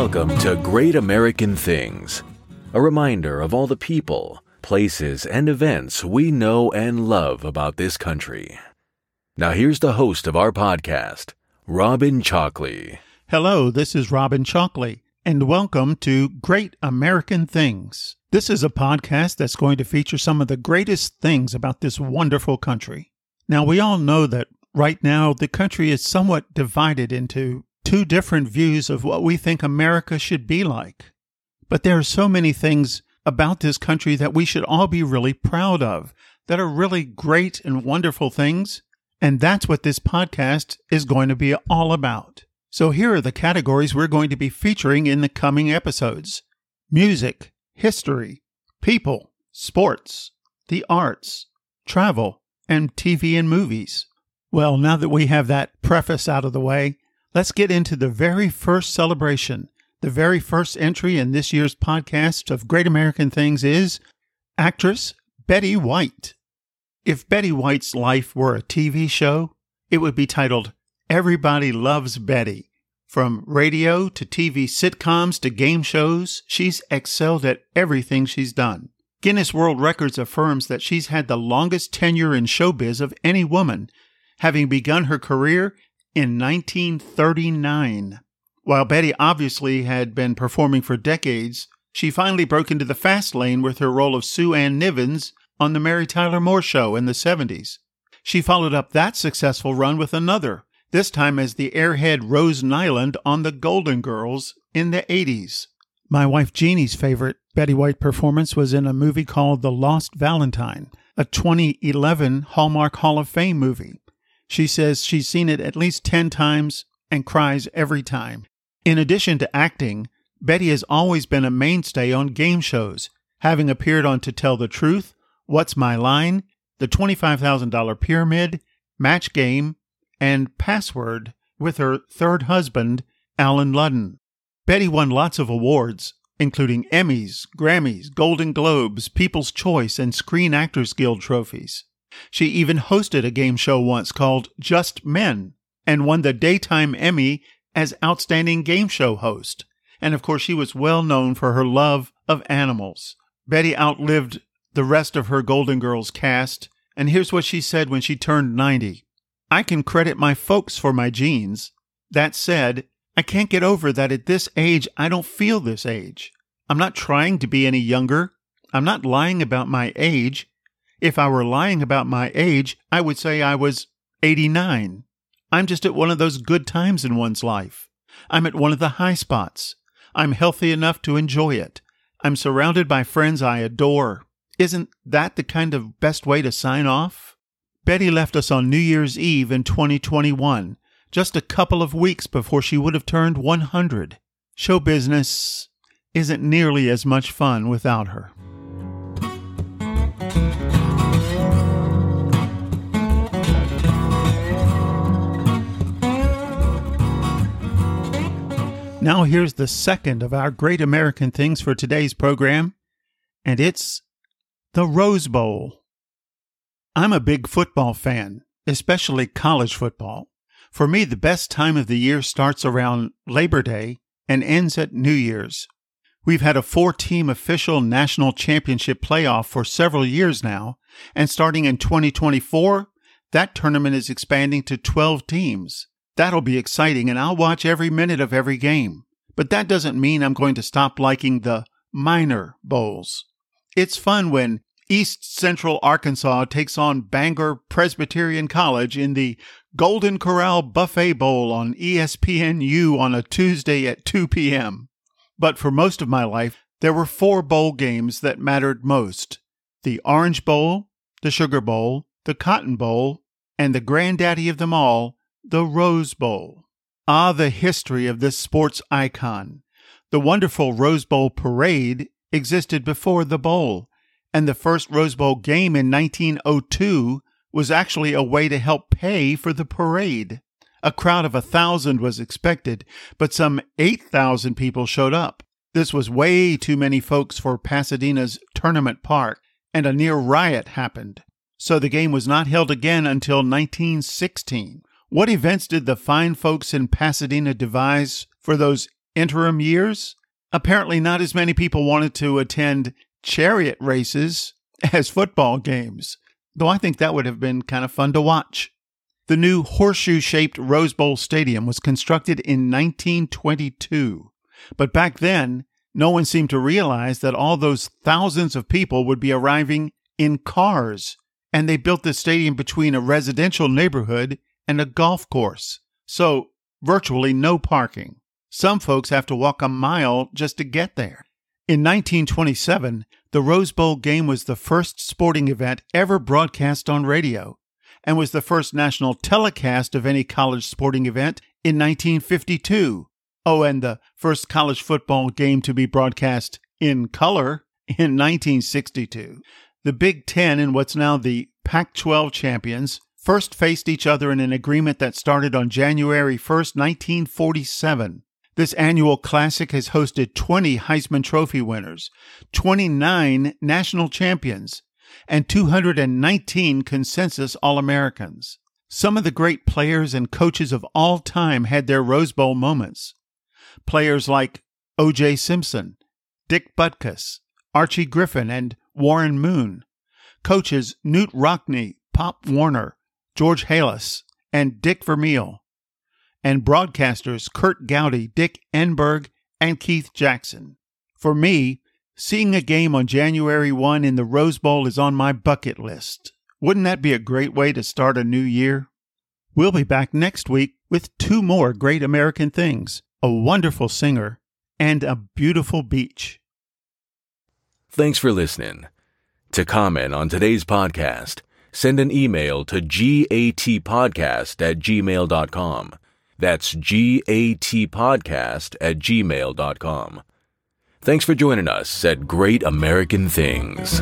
Welcome to Great American Things, a reminder of all the people, places, and events we know and love about this country. Now, here's the host of our podcast, Robin Chalkley. Hello, this is Robin Chalkley, and welcome to Great American Things. This is a podcast that's going to feature some of the greatest things about this wonderful country. Now, we all know that right now the country is somewhat divided into two different views of what we think America should be like. But there are so many things about this country that we should all be really proud of, that are really great and wonderful things. And that's what this podcast is going to be all about. So here are the categories we're going to be featuring in the coming episodes music, history, people, sports, the arts, travel, and TV and movies. Well, now that we have that preface out of the way, let's get into the very first celebration. The very first entry in this year's podcast of Great American Things is actress Betty White. If Betty White's life were a TV show, it would be titled Everybody Loves Betty. From radio to TV sitcoms to game shows, she's excelled at everything she's done. Guinness World Records affirms that she's had the longest tenure in showbiz of any woman, having begun her career in 1939. While Betty obviously had been performing for decades, she finally broke into the fast lane with her role of Sue Ann Nivens on The Mary Tyler Moore Show in the 70s. She followed up that successful run with another, this time as the airhead Rose Nylund on The Golden Girls in the 80s. My wife Jeannie's favorite Betty White performance was in a movie called The Lost Valentine, a 2011 Hallmark Hall of Fame movie. She says she's seen it at least 10 times and cries every time. In addition to acting, Betty has always been a mainstay on game shows, having appeared on To Tell the Truth, What's My Line, The $25,000 Pyramid, Match Game, and Password with her third husband, Allen Ludden. Betty won lots of awards, including Emmys, Grammys, Golden Globes, People's Choice, and Screen Actors Guild trophies. She even hosted a game show once called Just Men and won the Daytime Emmy as Outstanding Game Show Host. And of course, she was well known for her love of animals. Betty outlived the rest of her Golden Girls cast, and here's what she said when she turned 90 I can credit my folks for my genes. That said, I can't get over that at this age I don't feel this age. I'm not trying to be any younger. I'm not lying about my age. If I were lying about my age, I would say I was 89. I'm just at one of those good times in one's life. I'm at one of the high spots. I'm healthy enough to enjoy it. I'm surrounded by friends I adore. Isn't that the kind of best way to sign off? Betty left us on New Year's Eve in 2021, just a couple of weeks before she would have turned 100. Show business isn't nearly as much fun without her. Now, here's the second of our great American things for today's program, and it's the Rose Bowl. I'm a big football fan, especially college football. For me, the best time of the year starts around Labor Day and ends at New Year's. We've had a four team official national championship playoff for several years now, and starting in 2024, that tournament is expanding to 12 teams. That'll be exciting, and I'll watch every minute of every game. But that doesn't mean I'm going to stop liking the minor bowls. It's fun when East Central Arkansas takes on Bangor Presbyterian College in the Golden Corral Buffet Bowl on ESPNU on a Tuesday at 2 p.m. But for most of my life, there were four bowl games that mattered most the Orange Bowl, the Sugar Bowl, the Cotton Bowl, and the granddaddy of them all, the Rose Bowl. Ah, the history of this sports icon. The wonderful Rose Bowl parade existed before the bowl, and the first Rose Bowl game in 1902 was actually a way to help pay for the parade. A crowd of a thousand was expected, but some 8,000 people showed up. This was way too many folks for Pasadena's tournament park, and a near riot happened. So the game was not held again until 1916. What events did the fine folks in Pasadena devise for those interim years, apparently not as many people wanted to attend chariot races as football games, though I think that would have been kind of fun to watch. The new horseshoe shaped Rose Bowl Stadium was constructed in 1922, but back then, no one seemed to realize that all those thousands of people would be arriving in cars, and they built the stadium between a residential neighborhood and a golf course, so virtually no parking. Some folks have to walk a mile just to get there. In 1927, the Rose Bowl game was the first sporting event ever broadcast on radio and was the first national telecast of any college sporting event in 1952. Oh, and the first college football game to be broadcast in color in 1962. The Big Ten and what's now the Pac 12 champions first faced each other in an agreement that started on January 1, 1947. This annual classic has hosted 20 Heisman Trophy winners, 29 national champions, and 219 consensus All Americans. Some of the great players and coaches of all time had their Rose Bowl moments. Players like O.J. Simpson, Dick Butkus, Archie Griffin, and Warren Moon. Coaches Knute Rockne, Pop Warner, George Halas, and Dick Vermeil and broadcasters Curt Gowdy, Dick Enberg, and Keith Jackson. For me, seeing a game on January 1 in the Rose Bowl is on my bucket list. Wouldn't that be a great way to start a new year? We'll be back next week with two more great American things a wonderful singer and a beautiful beach. Thanks for listening. To comment on today's podcast, send an email to gatpodcast at gmail.com. That's gatpodcast at gmail.com. Thanks for joining us at Great American Things.